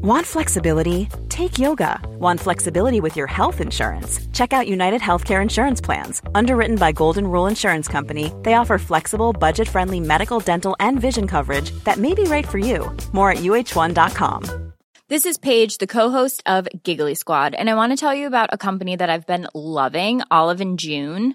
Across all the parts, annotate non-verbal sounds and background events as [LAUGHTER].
Want flexibility? Take yoga. Want flexibility with your health insurance? Check out United Healthcare Insurance Plans. Underwritten by Golden Rule Insurance Company, they offer flexible, budget friendly medical, dental, and vision coverage that may be right for you. More at uhone.com. This is Paige, the co-host of Giggly Squad, and I want to tell you about a company that I've been loving, Olive and June.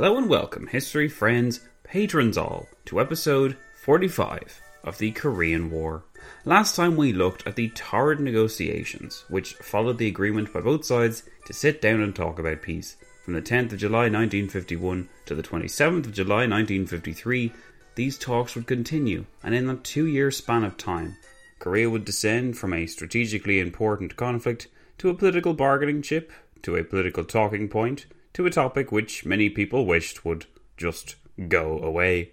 Hello and welcome, history friends, patrons all, to episode 45 of the Korean War. Last time we looked at the torrid negotiations, which followed the agreement by both sides to sit down and talk about peace. From the 10th of July 1951 to the 27th of July 1953, these talks would continue, and in that two year span of time, Korea would descend from a strategically important conflict to a political bargaining chip, to a political talking point, to a topic which many people wished would just go away.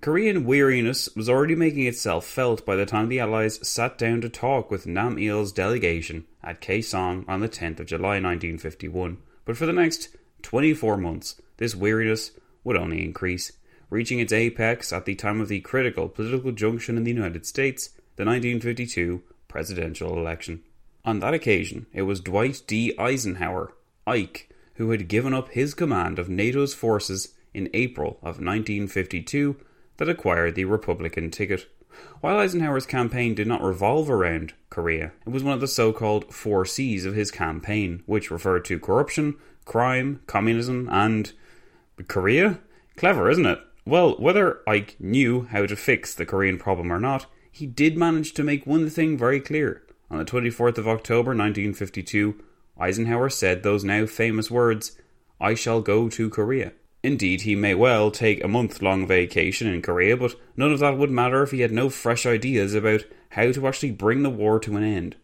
Korean weariness was already making itself felt by the time the Allies sat down to talk with Nam Il's delegation at Kaesong on the 10th of July 1951. But for the next 24 months, this weariness would only increase, reaching its apex at the time of the critical political junction in the United States, the 1952 presidential election. On that occasion, it was Dwight D. Eisenhower, Ike, who had given up his command of NATO's forces in April of 1952 that acquired the Republican ticket. While Eisenhower's campaign did not revolve around Korea, it was one of the so called four C's of his campaign, which referred to corruption, crime, communism, and. Korea? Clever, isn't it? Well, whether Ike knew how to fix the Korean problem or not, he did manage to make one thing very clear. On the 24th of October 1952, Eisenhower said those now famous words, I shall go to Korea. Indeed, he may well take a month long vacation in Korea, but none of that would matter if he had no fresh ideas about how to actually bring the war to an end.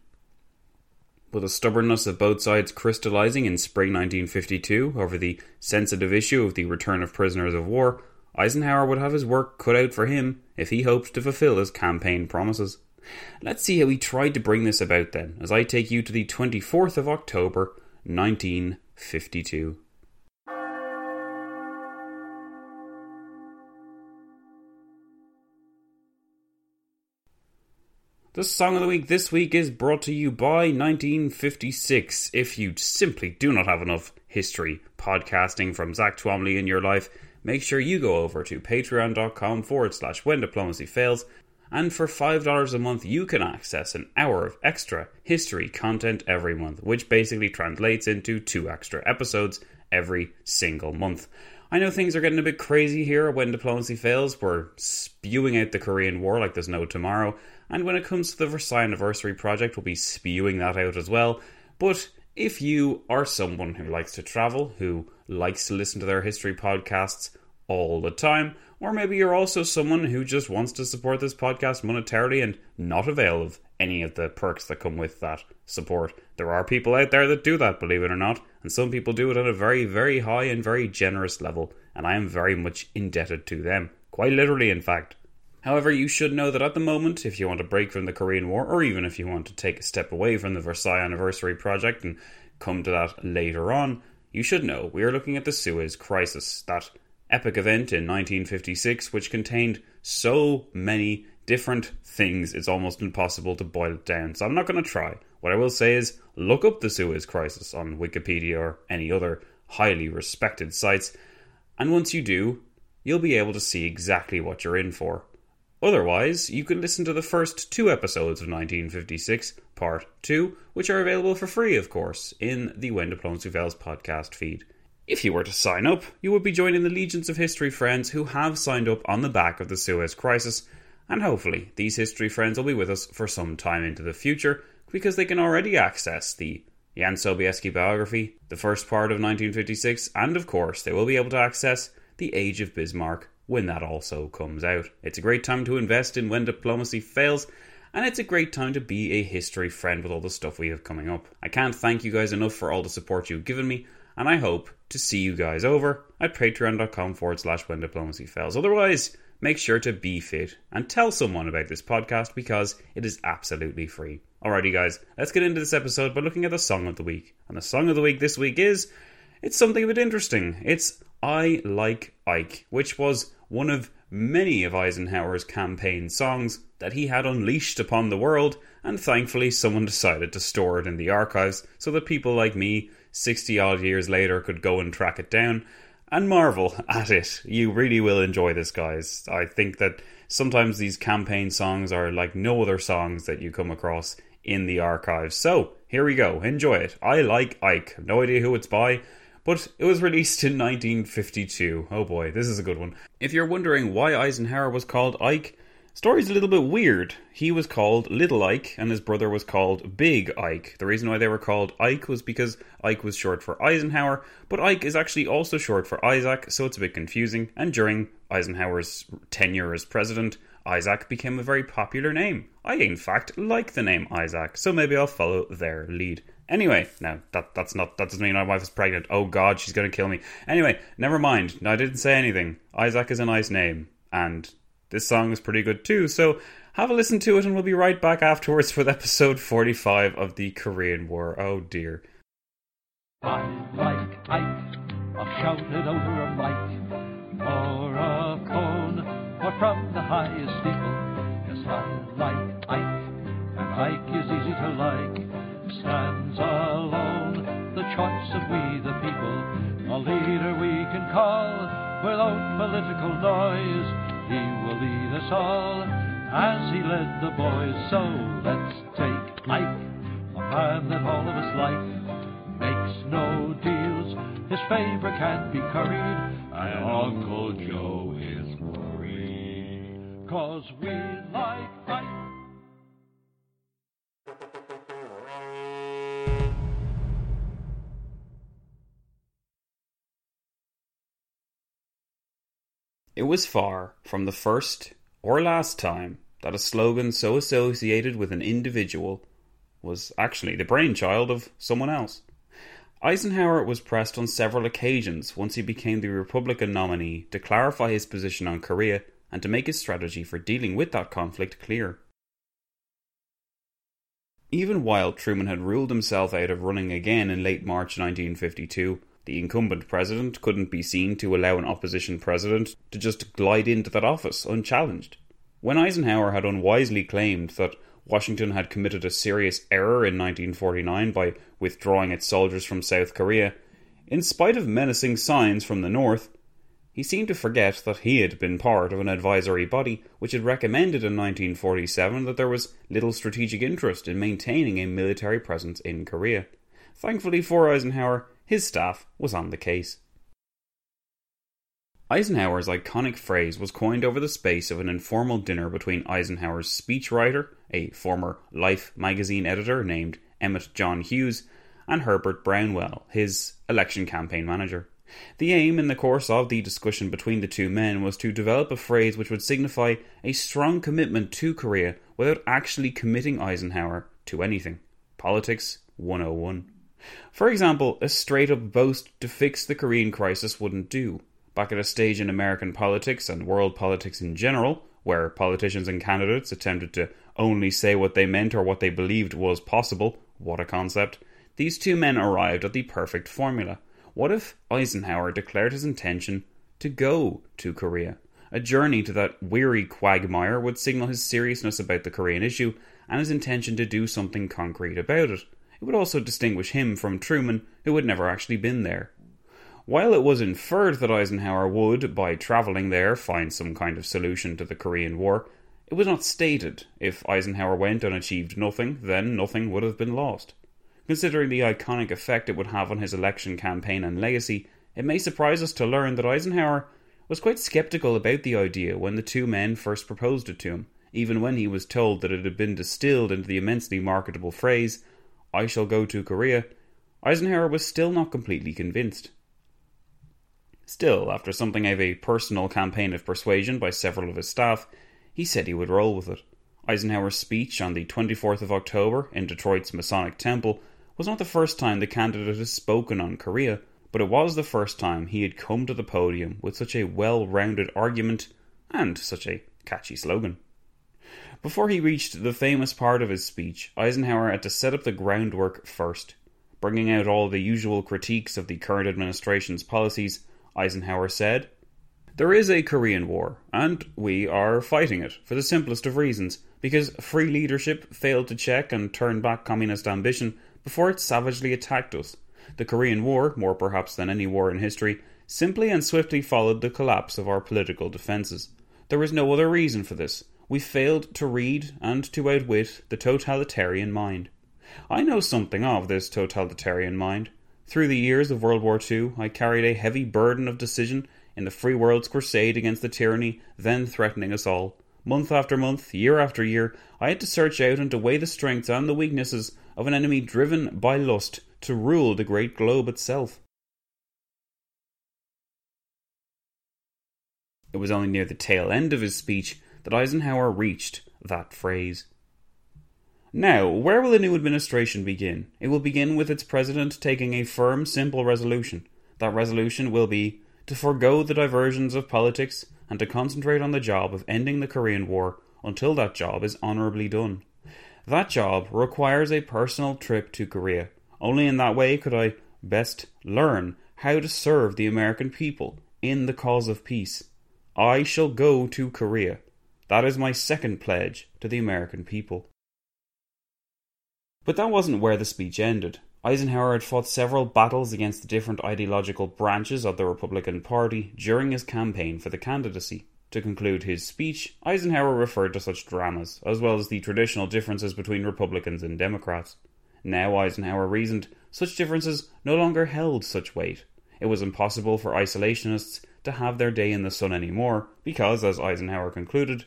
With the stubbornness of both sides crystallizing in spring 1952 over the sensitive issue of the return of prisoners of war, Eisenhower would have his work cut out for him if he hoped to fulfill his campaign promises. Let's see how he tried to bring this about then, as I take you to the 24th of October, 1952. The song of the week this week is brought to you by 1956. If you simply do not have enough history podcasting from Zack Twamley in your life, make sure you go over to patreon.com forward slash when diplomacy fails and for $5 a month, you can access an hour of extra history content every month, which basically translates into two extra episodes every single month. I know things are getting a bit crazy here when diplomacy fails. We're spewing out the Korean War like there's no tomorrow. And when it comes to the Versailles Anniversary Project, we'll be spewing that out as well. But if you are someone who likes to travel, who likes to listen to their history podcasts all the time, or maybe you're also someone who just wants to support this podcast monetarily and not avail of any of the perks that come with that support. There are people out there that do that, believe it or not, and some people do it at a very, very high and very generous level, and I am very much indebted to them. Quite literally, in fact. However, you should know that at the moment, if you want to break from the Korean War, or even if you want to take a step away from the Versailles Anniversary Project and come to that later on, you should know we are looking at the Suez Crisis, that epic event in 1956 which contained so many different things it's almost impossible to boil it down. So I'm not going to try. What I will say is look up the Suez Crisis on Wikipedia or any other highly respected sites, and once you do, you'll be able to see exactly what you're in for. Otherwise, you can listen to the first two episodes of 1956, Part 2, which are available for free, of course, in the When Diplomacy Fails podcast feed. If you were to sign up, you would be joining the legions of history friends who have signed up on the back of the Suez Crisis, and hopefully these history friends will be with us for some time into the future because they can already access the Jan Sobieski biography, the first part of 1956, and of course they will be able to access The Age of Bismarck when that also comes out. It's a great time to invest in when diplomacy fails, and it's a great time to be a history friend with all the stuff we have coming up. I can't thank you guys enough for all the support you've given me, and I hope to see you guys over at patreon.com forward slash when diplomacy fails. Otherwise, make sure to be fit and tell someone about this podcast because it is absolutely free. Alrighty, guys, let's get into this episode by looking at the song of the week. And the song of the week this week is it's something a bit interesting. It's I Like Ike, which was one of many of Eisenhower's campaign songs that he had unleashed upon the world, and thankfully someone decided to store it in the archives so that people like me, 60 odd years later, could go and track it down and marvel [LAUGHS] at it. You really will enjoy this, guys. I think that sometimes these campaign songs are like no other songs that you come across in the archives. So, here we go. Enjoy it. I like Ike. No idea who it's by. But it was released in 1952. Oh boy, this is a good one. If you're wondering why Eisenhower was called Ike, story's a little bit weird. He was called Little Ike, and his brother was called Big Ike. The reason why they were called Ike was because Ike was short for Eisenhower, but Ike is actually also short for Isaac, so it's a bit confusing. And during Eisenhower's tenure as president, Isaac became a very popular name. I, in fact, like the name Isaac, so maybe I'll follow their lead. Anyway, no, that that's not that doesn't mean my wife is pregnant. Oh God, she's gonna kill me. Anyway, never mind. No, I didn't say anything. Isaac is a nice name, and this song is pretty good too. So have a listen to it, and we'll be right back afterwards with episode forty-five of the Korean War. Oh dear. I like Ike, I've shouted over a mic or a cone, or from the highest steeple. Yes, I like Ike, and Ike is easy to like stands alone, the choice of we the people, a leader we can call without political noise. He will lead us all as he led the boys. So let's take Ike, a man that all of us like, makes no deals, his favor can't be curried, and Uncle Joe is worried, cause we like Ike. It was far from the first or last time that a slogan so associated with an individual was actually the brainchild of someone else. Eisenhower was pressed on several occasions once he became the Republican nominee to clarify his position on Korea and to make his strategy for dealing with that conflict clear. Even while Truman had ruled himself out of running again in late March 1952, the incumbent president couldn't be seen to allow an opposition president to just glide into that office unchallenged. When Eisenhower had unwisely claimed that Washington had committed a serious error in 1949 by withdrawing its soldiers from South Korea, in spite of menacing signs from the North, he seemed to forget that he had been part of an advisory body which had recommended in 1947 that there was little strategic interest in maintaining a military presence in Korea. Thankfully for Eisenhower, his staff was on the case. Eisenhower's iconic phrase was coined over the space of an informal dinner between Eisenhower's speechwriter, a former Life magazine editor named Emmet John Hughes, and Herbert Brownell, his election campaign manager. The aim in the course of the discussion between the two men was to develop a phrase which would signify a strong commitment to Korea without actually committing Eisenhower to anything. Politics 101. For example, a straight up boast to fix the Korean crisis wouldn't do. Back at a stage in American politics and world politics in general, where politicians and candidates attempted to only say what they meant or what they believed was possible, what a concept, these two men arrived at the perfect formula. What if Eisenhower declared his intention to go to Korea? A journey to that weary quagmire would signal his seriousness about the Korean issue and his intention to do something concrete about it. It would also distinguish him from Truman, who had never actually been there. While it was inferred that Eisenhower would, by travelling there, find some kind of solution to the Korean War, it was not stated. If Eisenhower went and achieved nothing, then nothing would have been lost. Considering the iconic effect it would have on his election campaign and legacy, it may surprise us to learn that Eisenhower was quite skeptical about the idea when the two men first proposed it to him, even when he was told that it had been distilled into the immensely marketable phrase, I shall go to Korea. Eisenhower was still not completely convinced. Still, after something of a personal campaign of persuasion by several of his staff, he said he would roll with it. Eisenhower's speech on the 24th of October in Detroit's Masonic Temple was not the first time the candidate had spoken on Korea, but it was the first time he had come to the podium with such a well rounded argument and such a catchy slogan. Before he reached the famous part of his speech, Eisenhower had to set up the groundwork first. Bringing out all the usual critiques of the current administration's policies, Eisenhower said, There is a Korean War, and we are fighting it for the simplest of reasons because free leadership failed to check and turn back communist ambition before it savagely attacked us. The Korean War, more perhaps than any war in history, simply and swiftly followed the collapse of our political defences. There was no other reason for this. We failed to read and to outwit the totalitarian mind. I know something of this totalitarian mind. Through the years of World War II, I carried a heavy burden of decision in the free world's crusade against the tyranny then threatening us all. Month after month, year after year, I had to search out and to weigh the strengths and the weaknesses of an enemy driven by lust to rule the great globe itself. It was only near the tail end of his speech that Eisenhower reached that phrase. Now, where will the new administration begin? It will begin with its president taking a firm, simple resolution. That resolution will be to forego the diversions of politics and to concentrate on the job of ending the Korean War until that job is honourably done. That job requires a personal trip to Korea. Only in that way could I best learn how to serve the American people in the cause of peace. I shall go to Korea. That is my second pledge to the American people. But that wasn't where the speech ended. Eisenhower had fought several battles against the different ideological branches of the Republican Party during his campaign for the candidacy. To conclude his speech, Eisenhower referred to such dramas, as well as the traditional differences between Republicans and Democrats. Now, Eisenhower reasoned, such differences no longer held such weight. It was impossible for isolationists to have their day in the sun anymore, because, as Eisenhower concluded,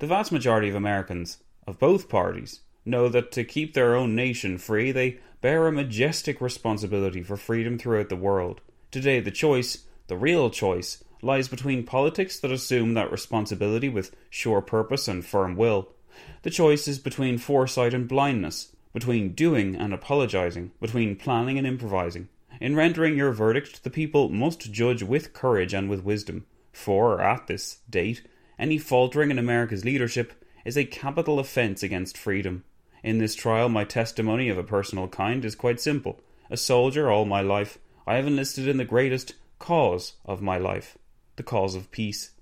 the vast majority of Americans, of both parties, know that to keep their own nation free, they bear a majestic responsibility for freedom throughout the world. Today, the choice, the real choice, lies between politics that assume that responsibility with sure purpose and firm will. The choice is between foresight and blindness, between doing and apologizing, between planning and improvising. In rendering your verdict, the people must judge with courage and with wisdom, for, at this date, any faltering in America's leadership is a capital offence against freedom. In this trial, my testimony of a personal kind is quite simple. A soldier all my life, I have enlisted in the greatest cause of my life the cause of peace.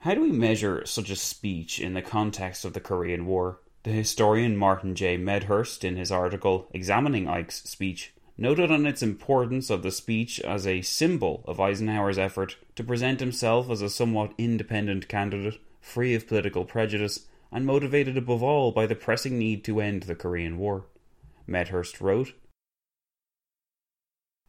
How do we measure such a speech in the context of the Korean War? The historian Martin J. Medhurst, in his article examining Ike's speech, noted on its importance of the speech as a symbol of Eisenhower's effort to present himself as a somewhat independent candidate, free of political prejudice, and motivated above all by the pressing need to end the Korean War. Medhurst wrote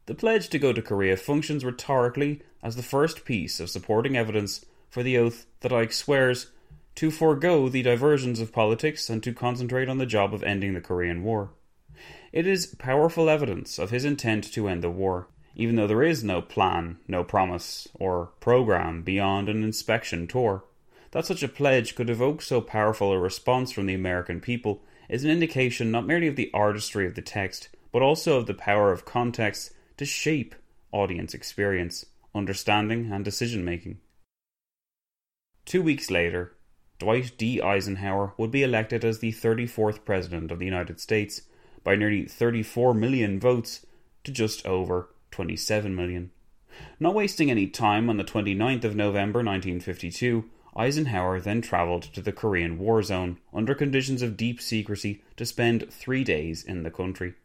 The pledge to go to Korea functions rhetorically as the first piece of supporting evidence for the oath that Ike swears to forego the diversions of politics and to concentrate on the job of ending the Korean War. It is powerful evidence of his intent to end the war, even though there is no plan, no promise, or program beyond an inspection tour. That such a pledge could evoke so powerful a response from the American people is an indication not merely of the artistry of the text, but also of the power of context to shape audience experience, understanding, and decision making. Two weeks later, Dwight D. Eisenhower would be elected as the 34th President of the United States by nearly 34 million votes to just over 27 million. Not wasting any time on the 29th of November 1952, Eisenhower then travelled to the Korean War Zone under conditions of deep secrecy to spend three days in the country.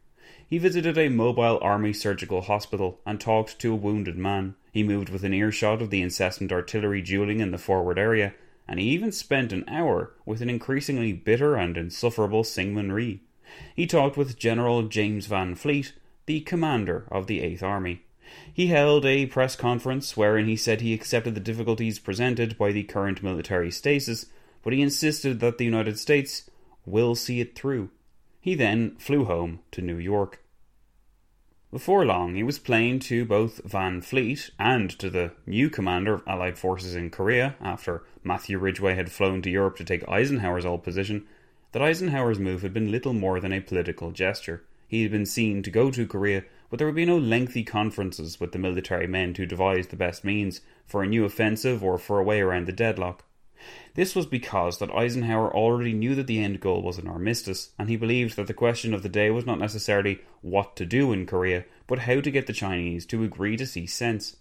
He visited a mobile army surgical hospital and talked to a wounded man. He moved within earshot of the incessant artillery dueling in the forward area, and he even spent an hour with an increasingly bitter and insufferable Syngman Rhee. He talked with General James Van Fleet, the commander of the Eighth Army. He held a press conference wherein he said he accepted the difficulties presented by the current military stasis, but he insisted that the United States will see it through. He then flew home to New York. Before long, he was plain to both Van Fleet and to the new commander of Allied forces in Korea, after Matthew Ridgway had flown to Europe to take Eisenhower's old position, that Eisenhower's move had been little more than a political gesture. He had been seen to go to Korea, but there would be no lengthy conferences with the military men to devise the best means for a new offensive or for a way around the deadlock. This was because that Eisenhower already knew that the end goal was an armistice, and he believed that the question of the day was not necessarily what to do in Korea, but how to get the Chinese to agree to see sense.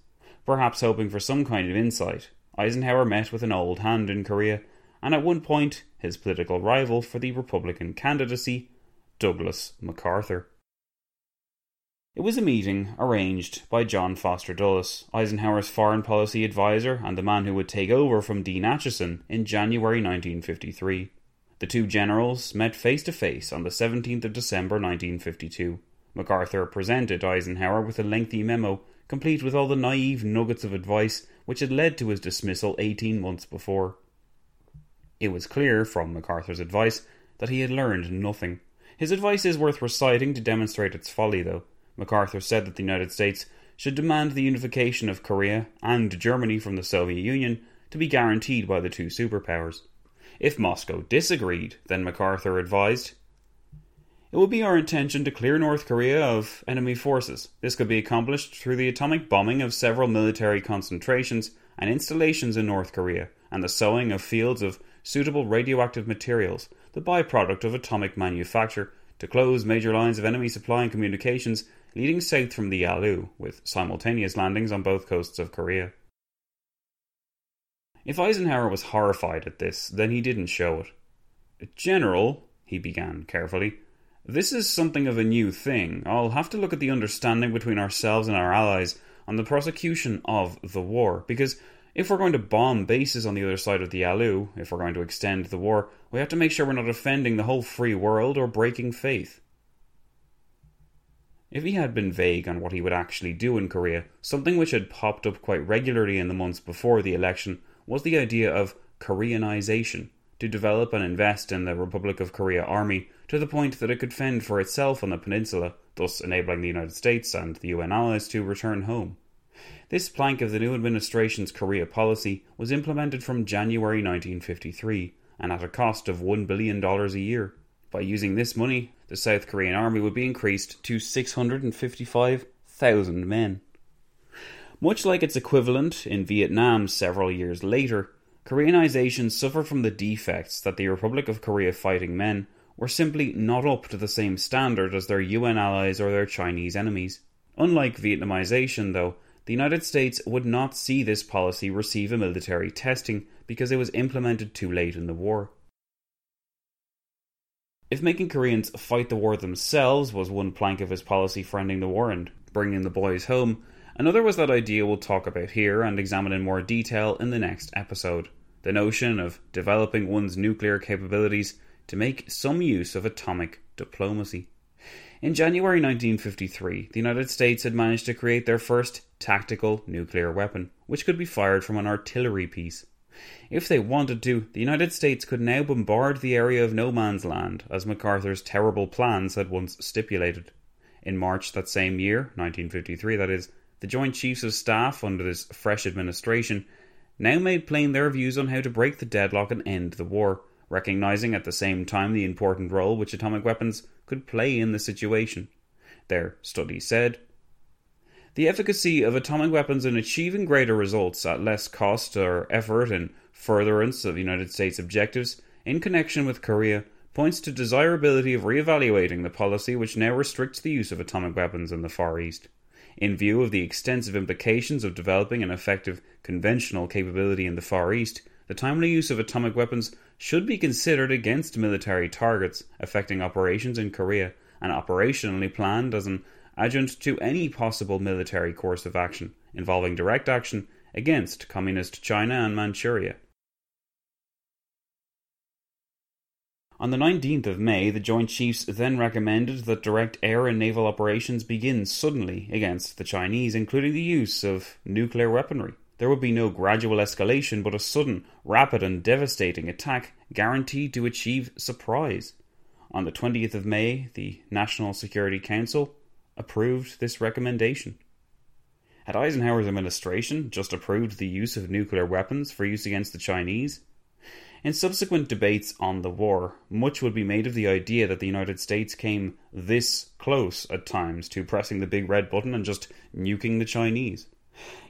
Perhaps hoping for some kind of insight, Eisenhower met with an old hand in Korea and at one point his political rival for the Republican candidacy, Douglas MacArthur. It was a meeting arranged by John Foster Dulles, Eisenhower's foreign policy advisor and the man who would take over from Dean Acheson in January 1953. The two generals met face to face on the 17th of December 1952. MacArthur presented Eisenhower with a lengthy memo, complete with all the naive nuggets of advice which had led to his dismissal 18 months before. It was clear from MacArthur's advice that he had learned nothing. His advice is worth reciting to demonstrate its folly, though. MacArthur said that the United States should demand the unification of Korea and Germany from the Soviet Union to be guaranteed by the two superpowers. If Moscow disagreed, then MacArthur advised, it would be our intention to clear North Korea of enemy forces. This could be accomplished through the atomic bombing of several military concentrations and installations in North Korea, and the sowing of fields of suitable radioactive materials, the byproduct of atomic manufacture, to close major lines of enemy supply and communications leading south from the Yalu, with simultaneous landings on both coasts of Korea. If Eisenhower was horrified at this, then he didn't show it. General, he began carefully, this is something of a new thing. I'll have to look at the understanding between ourselves and our allies on the prosecution of the war, because if we're going to bomb bases on the other side of the Yalu, if we're going to extend the war, we have to make sure we're not offending the whole free world or breaking faith. If he had been vague on what he would actually do in Korea, something which had popped up quite regularly in the months before the election was the idea of Koreanization, to develop and invest in the Republic of Korea army to the point that it could fend for itself on the peninsula, thus enabling the United States and the UN allies to return home. This plank of the new administration's Korea policy was implemented from January 1953 and at a cost of $1 billion a year. By using this money, the South Korean army would be increased to 655,000 men. Much like its equivalent in Vietnam several years later, Koreanization suffered from the defects that the Republic of Korea fighting men were simply not up to the same standard as their UN allies or their Chinese enemies. Unlike Vietnamization, though, the United States would not see this policy receive a military testing because it was implemented too late in the war. If making Koreans fight the war themselves was one plank of his policy for ending the war and bringing the boys home, another was that idea we'll talk about here and examine in more detail in the next episode the notion of developing one's nuclear capabilities to make some use of atomic diplomacy. In January 1953, the United States had managed to create their first tactical nuclear weapon, which could be fired from an artillery piece. If they wanted to, the United States could now bombard the area of no man's land, as MacArthur's terrible plans had once stipulated. In March that same year, 1953 that is, the Joint Chiefs of Staff under this fresh administration now made plain their views on how to break the deadlock and end the war, recognizing at the same time the important role which atomic weapons could play in the situation. Their study said the efficacy of atomic weapons in achieving greater results at less cost or effort in furtherance of United States objectives in connection with Korea points to desirability of re-evaluating the policy which now restricts the use of atomic weapons in the Far East. In view of the extensive implications of developing an effective conventional capability in the Far East, the timely use of atomic weapons should be considered against military targets affecting operations in Korea and operationally planned as an adjunct to any possible military course of action involving direct action against Communist China and Manchuria. On the 19th of May, the Joint Chiefs then recommended that direct air and naval operations begin suddenly against the Chinese, including the use of nuclear weaponry. There would be no gradual escalation, but a sudden, rapid, and devastating attack guaranteed to achieve surprise. On the 20th of May, the National Security Council approved this recommendation. Had Eisenhower's administration just approved the use of nuclear weapons for use against the Chinese? In subsequent debates on the war, much would be made of the idea that the United States came this close at times to pressing the big red button and just nuking the Chinese.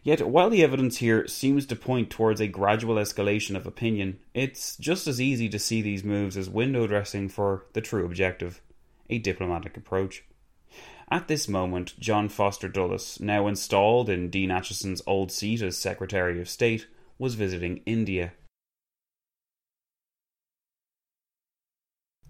Yet, while the evidence here seems to point towards a gradual escalation of opinion, it's just as easy to see these moves as window dressing for the true objective a diplomatic approach. At this moment, John Foster Dulles, now installed in Dean Acheson's old seat as Secretary of State, was visiting India.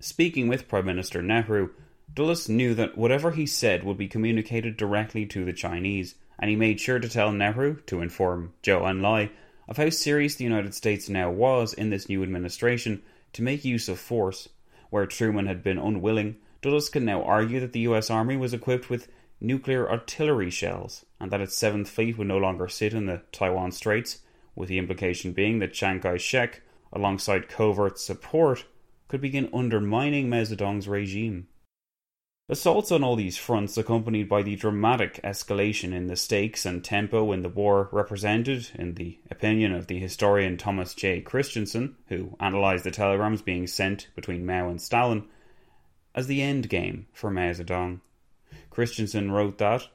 Speaking with Prime Minister Nehru, Dulles knew that whatever he said would be communicated directly to the Chinese, and he made sure to tell Nehru, to inform Zhou Enlai, of how serious the United States now was in this new administration to make use of force, where Truman had been unwilling Dulles can now argue that the US Army was equipped with nuclear artillery shells and that its 7th Fleet would no longer sit in the Taiwan Straits, with the implication being that Chiang Kai shek, alongside covert support, could begin undermining Mao Zedong's regime. Assaults on all these fronts, accompanied by the dramatic escalation in the stakes and tempo in the war, represented, in the opinion of the historian Thomas J. Christensen, who analysed the telegrams being sent between Mao and Stalin, as the end game for Mao Zedong. Christensen wrote that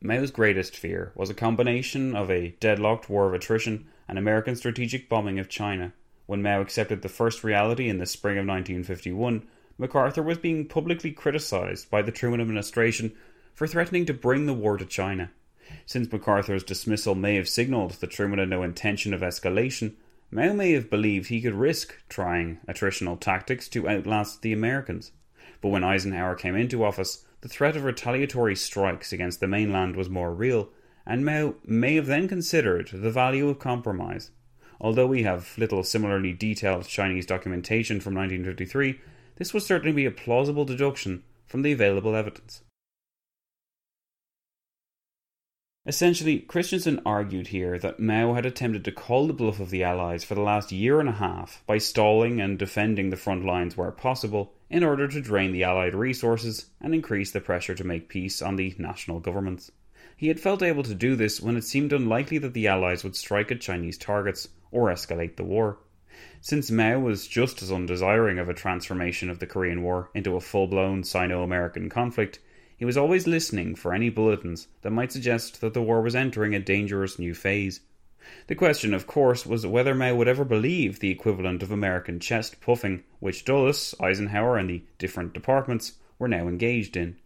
Mao's greatest fear was a combination of a deadlocked war of attrition and American strategic bombing of China. When Mao accepted the first reality in the spring of 1951, MacArthur was being publicly criticized by the Truman administration for threatening to bring the war to China. Since MacArthur's dismissal may have signalled that Truman had no intention of escalation, Mao may have believed he could risk trying attritional tactics to outlast the Americans. But when Eisenhower came into office, the threat of retaliatory strikes against the mainland was more real, and Mao may have then considered the value of compromise. Although we have little similarly detailed Chinese documentation from 1953, this would certainly be a plausible deduction from the available evidence. Essentially, Christensen argued here that Mao had attempted to call the bluff of the Allies for the last year and a half by stalling and defending the front lines where possible in order to drain the Allied resources and increase the pressure to make peace on the national governments. He had felt able to do this when it seemed unlikely that the Allies would strike at Chinese targets or escalate the war. Since Mao was just as undesiring of a transformation of the Korean War into a full blown Sino American conflict, he was always listening for any bulletins that might suggest that the war was entering a dangerous new phase. The question, of course, was whether Mao would ever believe the equivalent of American chest puffing, which Dulles, Eisenhower, and the different departments were now engaged in.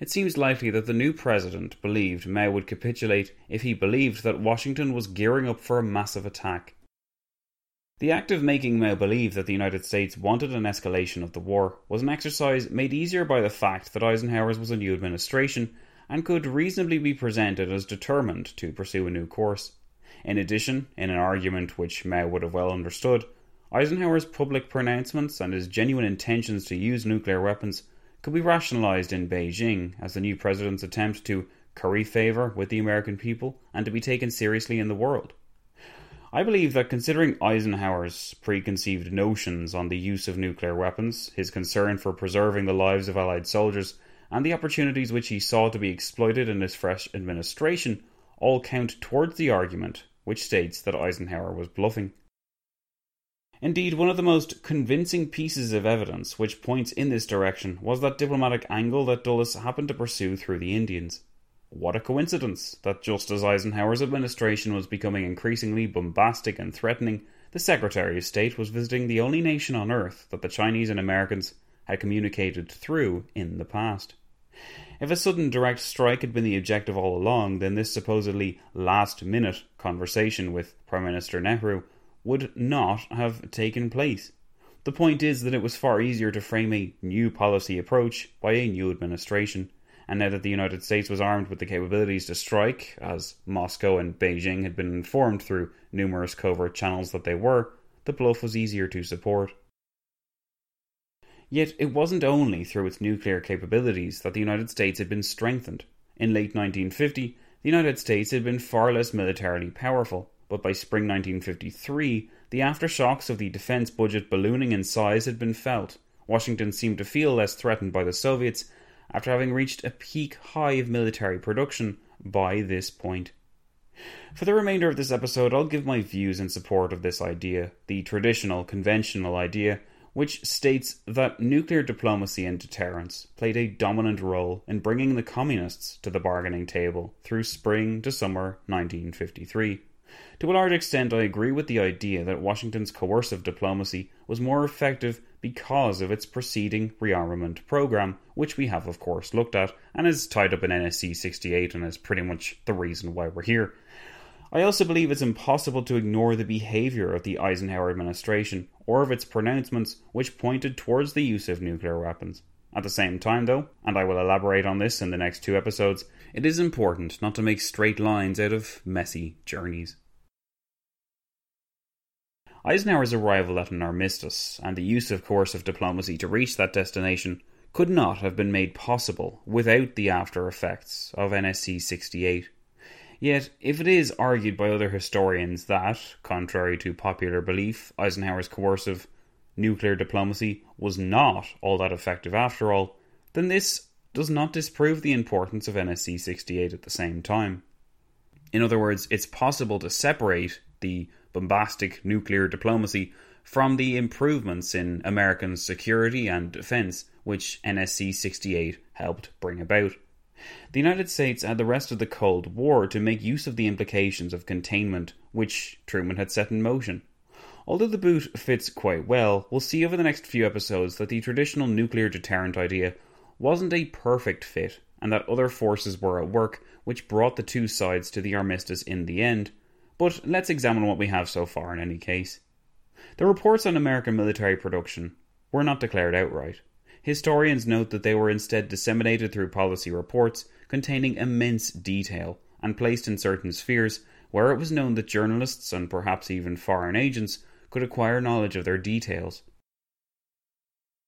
It seems likely that the new president believed Mao would capitulate if he believed that Washington was gearing up for a massive attack. The act of making Mao believe that the United States wanted an escalation of the war was an exercise made easier by the fact that Eisenhower's was a new administration and could reasonably be presented as determined to pursue a new course. In addition, in an argument which Mao would have well understood, Eisenhower's public pronouncements and his genuine intentions to use nuclear weapons could be rationalized in Beijing as the new president's attempt to curry favor with the American people and to be taken seriously in the world. I believe that considering Eisenhower's preconceived notions on the use of nuclear weapons, his concern for preserving the lives of Allied soldiers, and the opportunities which he saw to be exploited in his fresh administration, all count towards the argument which states that Eisenhower was bluffing. Indeed, one of the most convincing pieces of evidence which points in this direction was that diplomatic angle that Dulles happened to pursue through the Indians. What a coincidence that just as Eisenhower's administration was becoming increasingly bombastic and threatening, the Secretary of State was visiting the only nation on earth that the Chinese and Americans had communicated through in the past. If a sudden direct strike had been the objective all along, then this supposedly last minute conversation with Prime Minister Nehru would not have taken place. The point is that it was far easier to frame a new policy approach by a new administration and now that the United States was armed with the capabilities to strike, as Moscow and Beijing had been informed through numerous covert channels that they were, the bluff was easier to support. Yet it wasn't only through its nuclear capabilities that the United States had been strengthened. In late 1950, the United States had been far less militarily powerful, but by spring 1953, the aftershocks of the defense budget ballooning in size had been felt. Washington seemed to feel less threatened by the Soviets after having reached a peak high of military production by this point. For the remainder of this episode, I'll give my views in support of this idea, the traditional, conventional idea, which states that nuclear diplomacy and deterrence played a dominant role in bringing the communists to the bargaining table through spring to summer 1953. To a large extent, I agree with the idea that Washington's coercive diplomacy was more effective because of its preceding rearmament program, which we have, of course, looked at and is tied up in NSC 68 and is pretty much the reason why we're here. I also believe it's impossible to ignore the behaviour of the Eisenhower administration or of its pronouncements which pointed towards the use of nuclear weapons. At the same time, though, and I will elaborate on this in the next two episodes, it is important not to make straight lines out of messy journeys. Eisenhower's arrival at an armistice and the use of coercive diplomacy to reach that destination could not have been made possible without the after effects of NSC 68. Yet, if it is argued by other historians that, contrary to popular belief, Eisenhower's coercive nuclear diplomacy was not all that effective after all, then this does not disprove the importance of NSC 68 at the same time. In other words, it's possible to separate the bombastic nuclear diplomacy from the improvements in American security and defense which NSC 68 helped bring about. The United States had the rest of the Cold War to make use of the implications of containment which Truman had set in motion. Although the boot fits quite well, we'll see over the next few episodes that the traditional nuclear deterrent idea wasn't a perfect fit, and that other forces were at work which brought the two sides to the armistice in the end, but let's examine what we have so far in any case. The reports on American military production were not declared outright. Historians note that they were instead disseminated through policy reports containing immense detail and placed in certain spheres where it was known that journalists and perhaps even foreign agents could acquire knowledge of their details.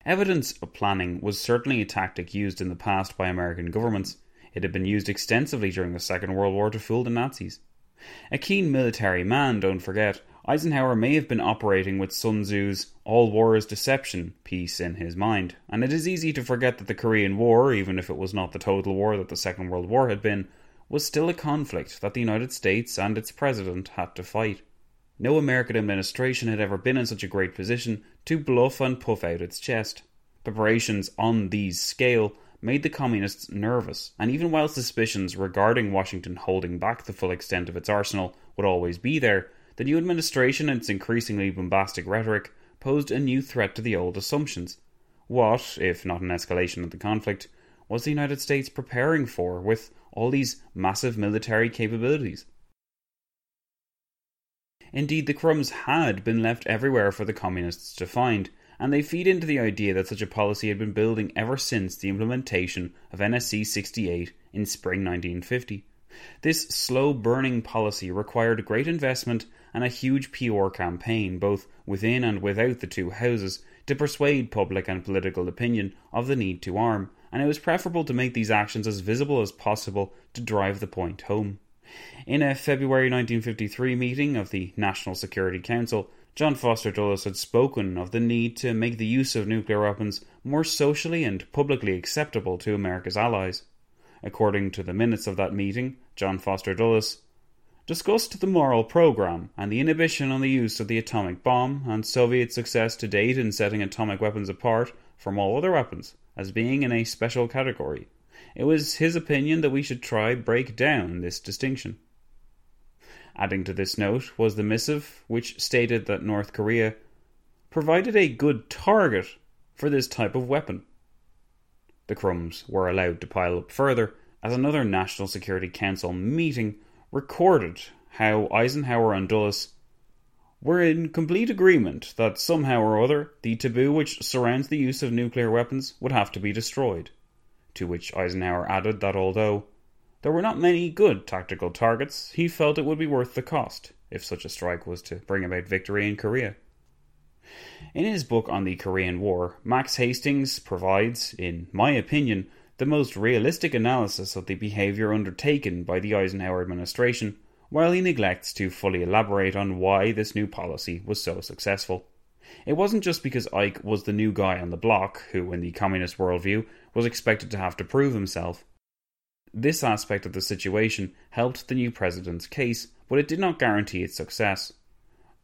Evidence of planning was certainly a tactic used in the past by American governments. It had been used extensively during the Second World War to fool the Nazis. A keen military man, don't forget, Eisenhower may have been operating with Sun Tzu's all war is deception piece in his mind, and it is easy to forget that the Korean War, even if it was not the total war that the Second World War had been, was still a conflict that the United States and its president had to fight. No American administration had ever been in such a great position to bluff and puff out its chest. Preparations on these scale made the communists nervous, and even while suspicions regarding Washington holding back the full extent of its arsenal would always be there, the new administration and its increasingly bombastic rhetoric posed a new threat to the old assumptions. What, if not an escalation of the conflict, was the United States preparing for with all these massive military capabilities? Indeed, the crumbs had been left everywhere for the communists to find, and they feed into the idea that such a policy had been building ever since the implementation of NSC 68 in spring 1950. This slow burning policy required great investment and a huge PR campaign, both within and without the two houses, to persuade public and political opinion of the need to arm, and it was preferable to make these actions as visible as possible to drive the point home. In a February 1953 meeting of the National Security Council, John Foster Dulles had spoken of the need to make the use of nuclear weapons more socially and publicly acceptable to America's allies. According to the minutes of that meeting, John Foster Dulles discussed the moral program and the inhibition on the use of the atomic bomb and Soviet success to date in setting atomic weapons apart from all other weapons as being in a special category. It was his opinion that we should try break down this distinction. Adding to this note was the missive which stated that North Korea provided a good target for this type of weapon. The crumbs were allowed to pile up further as another National Security Council meeting recorded how Eisenhower and Dulles were in complete agreement that somehow or other the taboo which surrounds the use of nuclear weapons would have to be destroyed. To which Eisenhower added that although there were not many good tactical targets, he felt it would be worth the cost if such a strike was to bring about victory in Korea. In his book on the Korean War, Max Hastings provides, in my opinion, the most realistic analysis of the behaviour undertaken by the Eisenhower administration, while he neglects to fully elaborate on why this new policy was so successful. It wasn't just because Ike was the new guy on the block, who, in the communist worldview, was expected to have to prove himself. This aspect of the situation helped the new president's case, but it did not guarantee its success.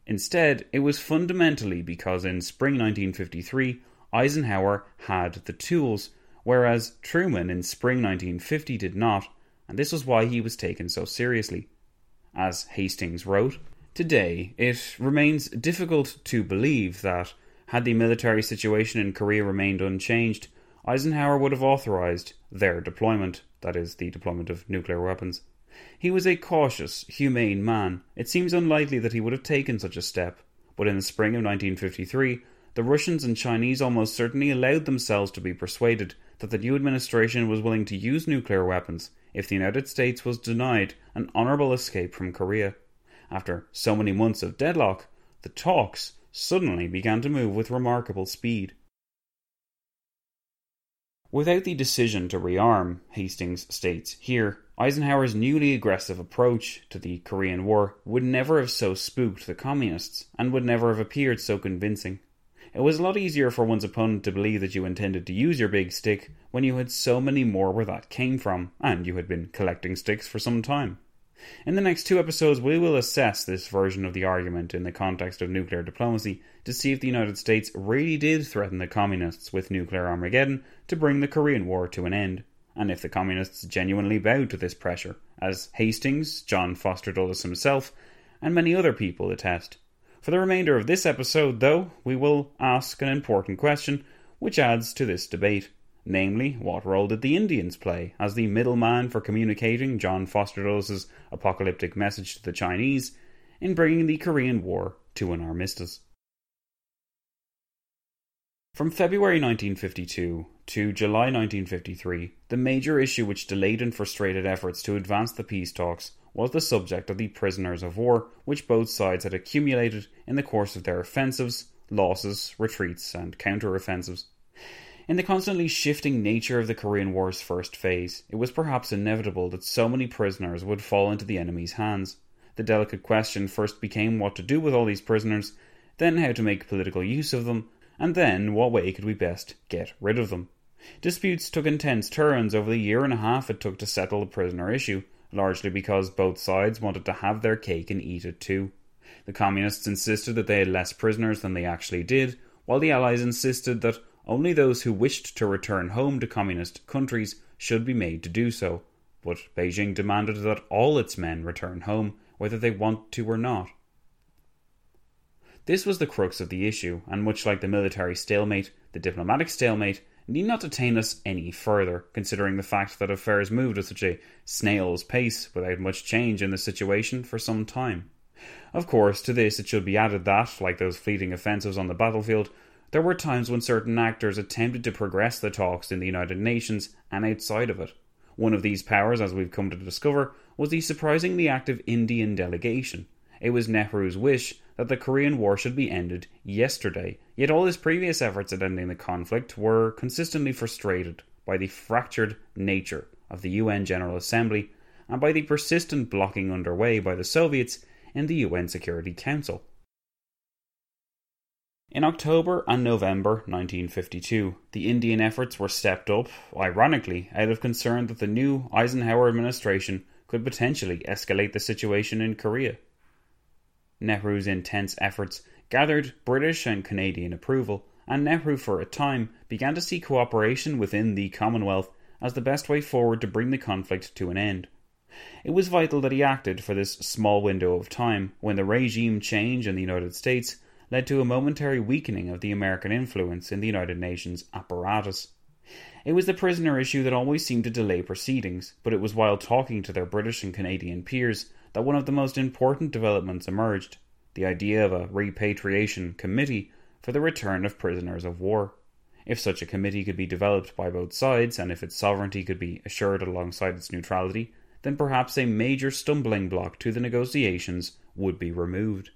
Instead, it was fundamentally because in spring 1953, Eisenhower had the tools whereas Truman in spring 1950 did not, and this was why he was taken so seriously. As Hastings wrote, Today, it remains difficult to believe that, had the military situation in Korea remained unchanged, Eisenhower would have authorized their deployment, that is, the deployment of nuclear weapons. He was a cautious, humane man. It seems unlikely that he would have taken such a step, but in the spring of 1953, the Russians and Chinese almost certainly allowed themselves to be persuaded that the new administration was willing to use nuclear weapons if the United States was denied an honourable escape from Korea. After so many months of deadlock, the talks suddenly began to move with remarkable speed. Without the decision to rearm, Hastings states here, Eisenhower's newly aggressive approach to the Korean War would never have so spooked the communists and would never have appeared so convincing. It was a lot easier for one's opponent to believe that you intended to use your big stick when you had so many more where that came from, and you had been collecting sticks for some time. In the next two episodes, we will assess this version of the argument in the context of nuclear diplomacy to see if the United States really did threaten the communists with nuclear Armageddon to bring the Korean War to an end, and if the communists genuinely bowed to this pressure, as Hastings, John Foster Dulles himself, and many other people attest. For the remainder of this episode, though, we will ask an important question which adds to this debate. Namely, what role did the Indians play as the middleman for communicating John Foster Dulles' apocalyptic message to the Chinese in bringing the Korean War to an armistice? From February 1952 to July 1953, the major issue which delayed and frustrated efforts to advance the peace talks was the subject of the prisoners of war which both sides had accumulated in the course of their offensives, losses, retreats, and counter-offensives. In the constantly shifting nature of the Korean War's first phase, it was perhaps inevitable that so many prisoners would fall into the enemy's hands. The delicate question first became what to do with all these prisoners, then how to make political use of them, and then what way could we best get rid of them. Disputes took intense turns over the year and a half it took to settle the prisoner issue, largely because both sides wanted to have their cake and eat it too. The Communists insisted that they had less prisoners than they actually did, while the Allies insisted that only those who wished to return home to Communist countries should be made to do so. But Beijing demanded that all its men return home, whether they want to or not. This was the crux of the issue, and much like the military stalemate, the diplomatic stalemate need not detain us any further, considering the fact that affairs moved at such a snail's pace without much change in the situation for some time. Of course, to this it should be added that, like those fleeting offensives on the battlefield, there were times when certain actors attempted to progress the talks in the United Nations and outside of it. One of these powers, as we've come to discover, was the surprisingly active Indian delegation. It was Nehru's wish that the Korean War should be ended yesterday, yet all his previous efforts at ending the conflict were consistently frustrated by the fractured nature of the UN General Assembly and by the persistent blocking underway by the Soviets in the UN Security Council. In October and November 1952, the Indian efforts were stepped up, ironically, out of concern that the new Eisenhower administration could potentially escalate the situation in Korea. Nehru's intense efforts gathered British and Canadian approval, and Nehru, for a time, began to see cooperation within the Commonwealth as the best way forward to bring the conflict to an end. It was vital that he acted for this small window of time when the regime change in the United States led to a momentary weakening of the American influence in the United Nations apparatus. It was the prisoner issue that always seemed to delay proceedings, but it was while talking to their British and Canadian peers that one of the most important developments emerged the idea of a repatriation committee for the return of prisoners of war. If such a committee could be developed by both sides, and if its sovereignty could be assured alongside its neutrality, then perhaps a major stumbling block to the negotiations would be removed.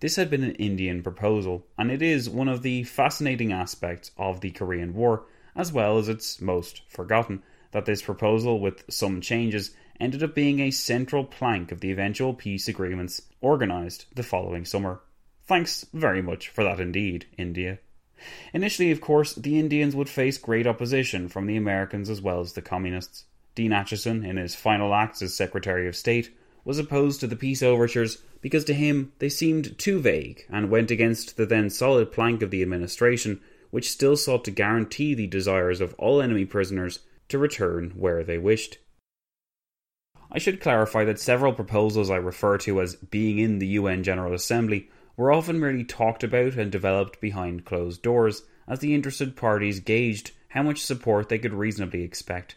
This had been an Indian proposal, and it is one of the fascinating aspects of the Korean War, as well as its most forgotten, that this proposal, with some changes, ended up being a central plank of the eventual peace agreements organised the following summer. Thanks very much for that indeed, India. Initially, of course, the Indians would face great opposition from the Americans as well as the Communists. Dean Acheson, in his final acts as Secretary of State, was opposed to the peace overtures because to him they seemed too vague and went against the then solid plank of the administration, which still sought to guarantee the desires of all enemy prisoners to return where they wished. I should clarify that several proposals I refer to as being in the UN General Assembly were often merely talked about and developed behind closed doors, as the interested parties gauged how much support they could reasonably expect.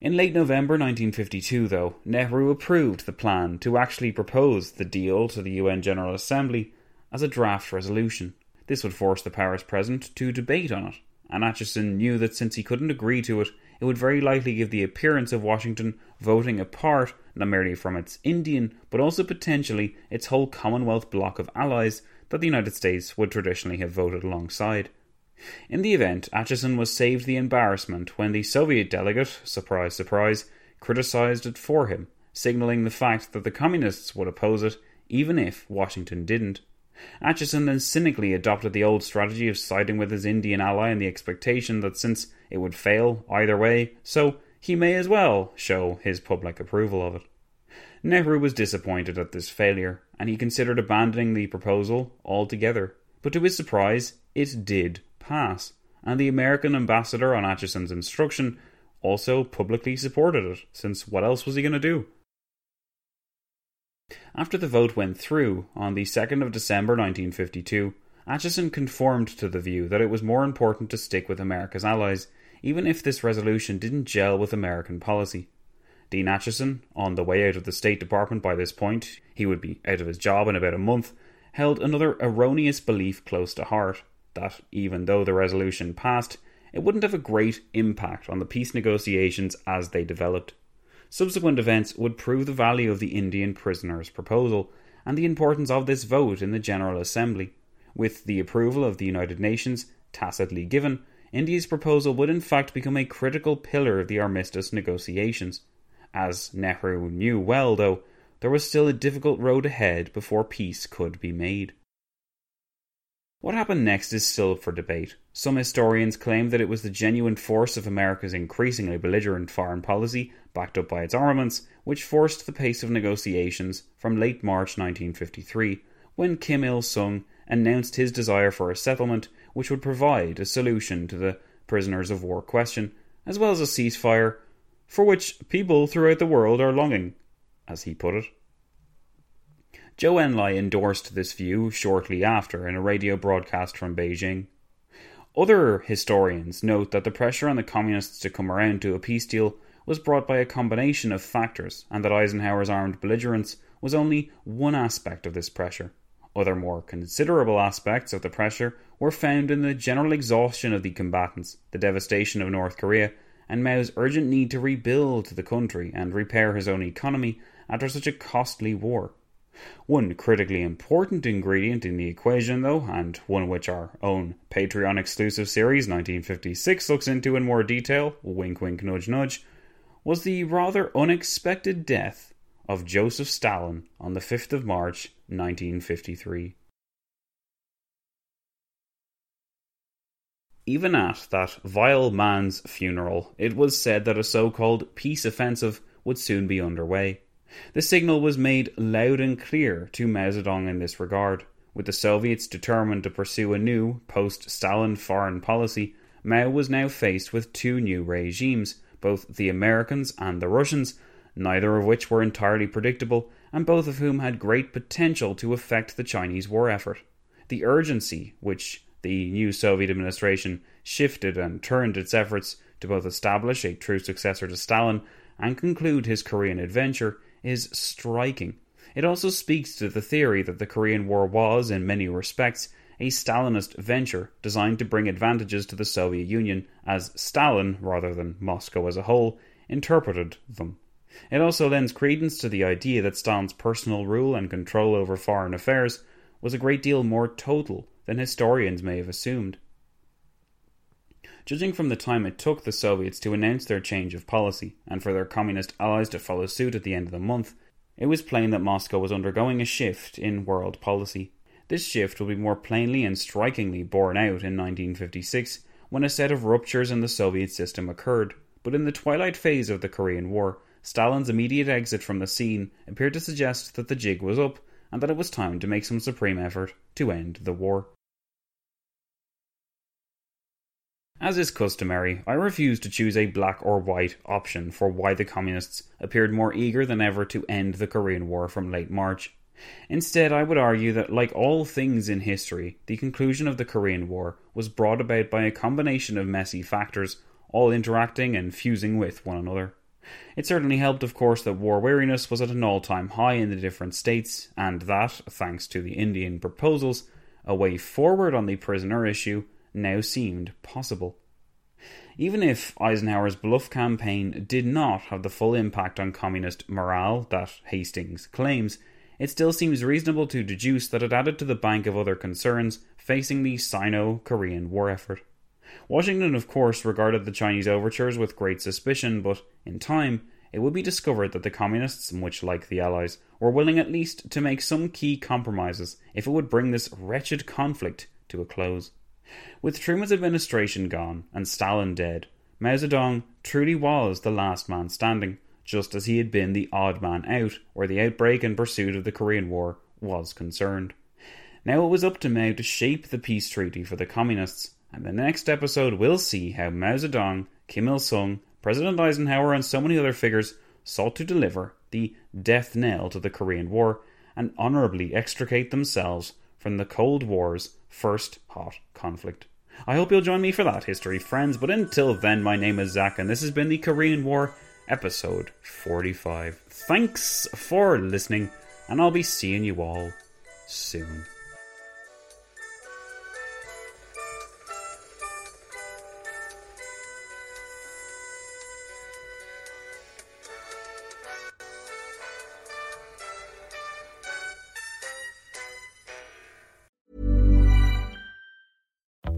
In late November 1952, though, Nehru approved the plan to actually propose the deal to the UN General Assembly as a draft resolution. This would force the powers present to debate on it, and Acheson knew that since he couldn't agree to it, it would very likely give the appearance of Washington voting apart not merely from its Indian, but also potentially its whole Commonwealth bloc of allies that the United States would traditionally have voted alongside. In the event, Acheson was saved the embarrassment when the Soviet delegate, surprise, surprise, criticized it for him, signaling the fact that the Communists would oppose it even if Washington didn't. Acheson then cynically adopted the old strategy of siding with his Indian ally in the expectation that since it would fail either way, so he may as well show his public approval of it. Nehru was disappointed at this failure, and he considered abandoning the proposal altogether. But to his surprise, it did pass, and the American ambassador, on Acheson's instruction, also publicly supported it, since what else was he going to do? After the vote went through on the 2nd of December 1952, Acheson conformed to the view that it was more important to stick with America's allies, even if this resolution didn't gel with American policy. Dean Acheson, on the way out of the State Department by this point, he would be out of his job in about a month, held another erroneous belief close to heart that even though the resolution passed, it wouldn't have a great impact on the peace negotiations as they developed. Subsequent events would prove the value of the Indian prisoners' proposal and the importance of this vote in the General Assembly. With the approval of the United Nations tacitly given, India's proposal would in fact become a critical pillar of the armistice negotiations. As Nehru knew well, though, there was still a difficult road ahead before peace could be made. What happened next is still up for debate. Some historians claim that it was the genuine force of America's increasingly belligerent foreign policy, backed up by its armaments, which forced the pace of negotiations from late March 1953, when Kim Il sung announced his desire for a settlement which would provide a solution to the prisoners of war question, as well as a ceasefire for which people throughout the world are longing, as he put it. Zhou Enlai endorsed this view shortly after in a radio broadcast from Beijing. Other historians note that the pressure on the communists to come around to a peace deal was brought by a combination of factors, and that Eisenhower's armed belligerence was only one aspect of this pressure. Other more considerable aspects of the pressure were found in the general exhaustion of the combatants, the devastation of North Korea, and Mao's urgent need to rebuild the country and repair his own economy after such a costly war. One critically important ingredient in the equation, though, and one which our own Patreon exclusive series 1956 looks into in more detail, wink wink nudge nudge, was the rather unexpected death of Joseph Stalin on the 5th of March 1953. Even at that vile man's funeral, it was said that a so called peace offensive would soon be underway. The signal was made loud and clear to Mao Zedong in this regard. With the Soviets determined to pursue a new, post Stalin foreign policy, Mao was now faced with two new regimes, both the Americans and the Russians, neither of which were entirely predictable, and both of whom had great potential to affect the Chinese war effort. The urgency which the new Soviet administration shifted and turned its efforts to both establish a true successor to Stalin and conclude his Korean adventure is striking. It also speaks to the theory that the Korean War was, in many respects, a Stalinist venture designed to bring advantages to the Soviet Union as Stalin, rather than Moscow as a whole, interpreted them. It also lends credence to the idea that Stalin's personal rule and control over foreign affairs was a great deal more total than historians may have assumed. Judging from the time it took the Soviets to announce their change of policy, and for their communist allies to follow suit at the end of the month, it was plain that Moscow was undergoing a shift in world policy. This shift will be more plainly and strikingly borne out in 1956 when a set of ruptures in the Soviet system occurred. But in the twilight phase of the Korean War, Stalin's immediate exit from the scene appeared to suggest that the jig was up and that it was time to make some supreme effort to end the war. As is customary, I refuse to choose a black or white option for why the Communists appeared more eager than ever to end the Korean War from late March. Instead, I would argue that, like all things in history, the conclusion of the Korean War was brought about by a combination of messy factors, all interacting and fusing with one another. It certainly helped, of course, that war weariness was at an all time high in the different states, and that, thanks to the Indian proposals, a way forward on the prisoner issue now seemed possible. Even if Eisenhower's bluff campaign did not have the full impact on communist morale that Hastings claims, it still seems reasonable to deduce that it added to the bank of other concerns facing the Sino Korean war effort. Washington, of course, regarded the Chinese overtures with great suspicion, but in time, it would be discovered that the Communists, much like the Allies, were willing at least to make some key compromises if it would bring this wretched conflict to a close. With Truman's administration gone and Stalin dead, Mao Zedong truly was the last man standing, just as he had been the odd man out where the outbreak and pursuit of the Korean War was concerned. Now it was up to Mao to shape the peace treaty for the Communists, and the next episode will see how Mao Zedong, Kim Il sung, President Eisenhower, and so many other figures sought to deliver the death knell to the Korean War and honourably extricate themselves from the Cold War's first hot conflict. I hope you'll join me for that, history friends, but until then, my name is Zack, and this has been the Korean War, episode 45. Thanks for listening, and I'll be seeing you all soon.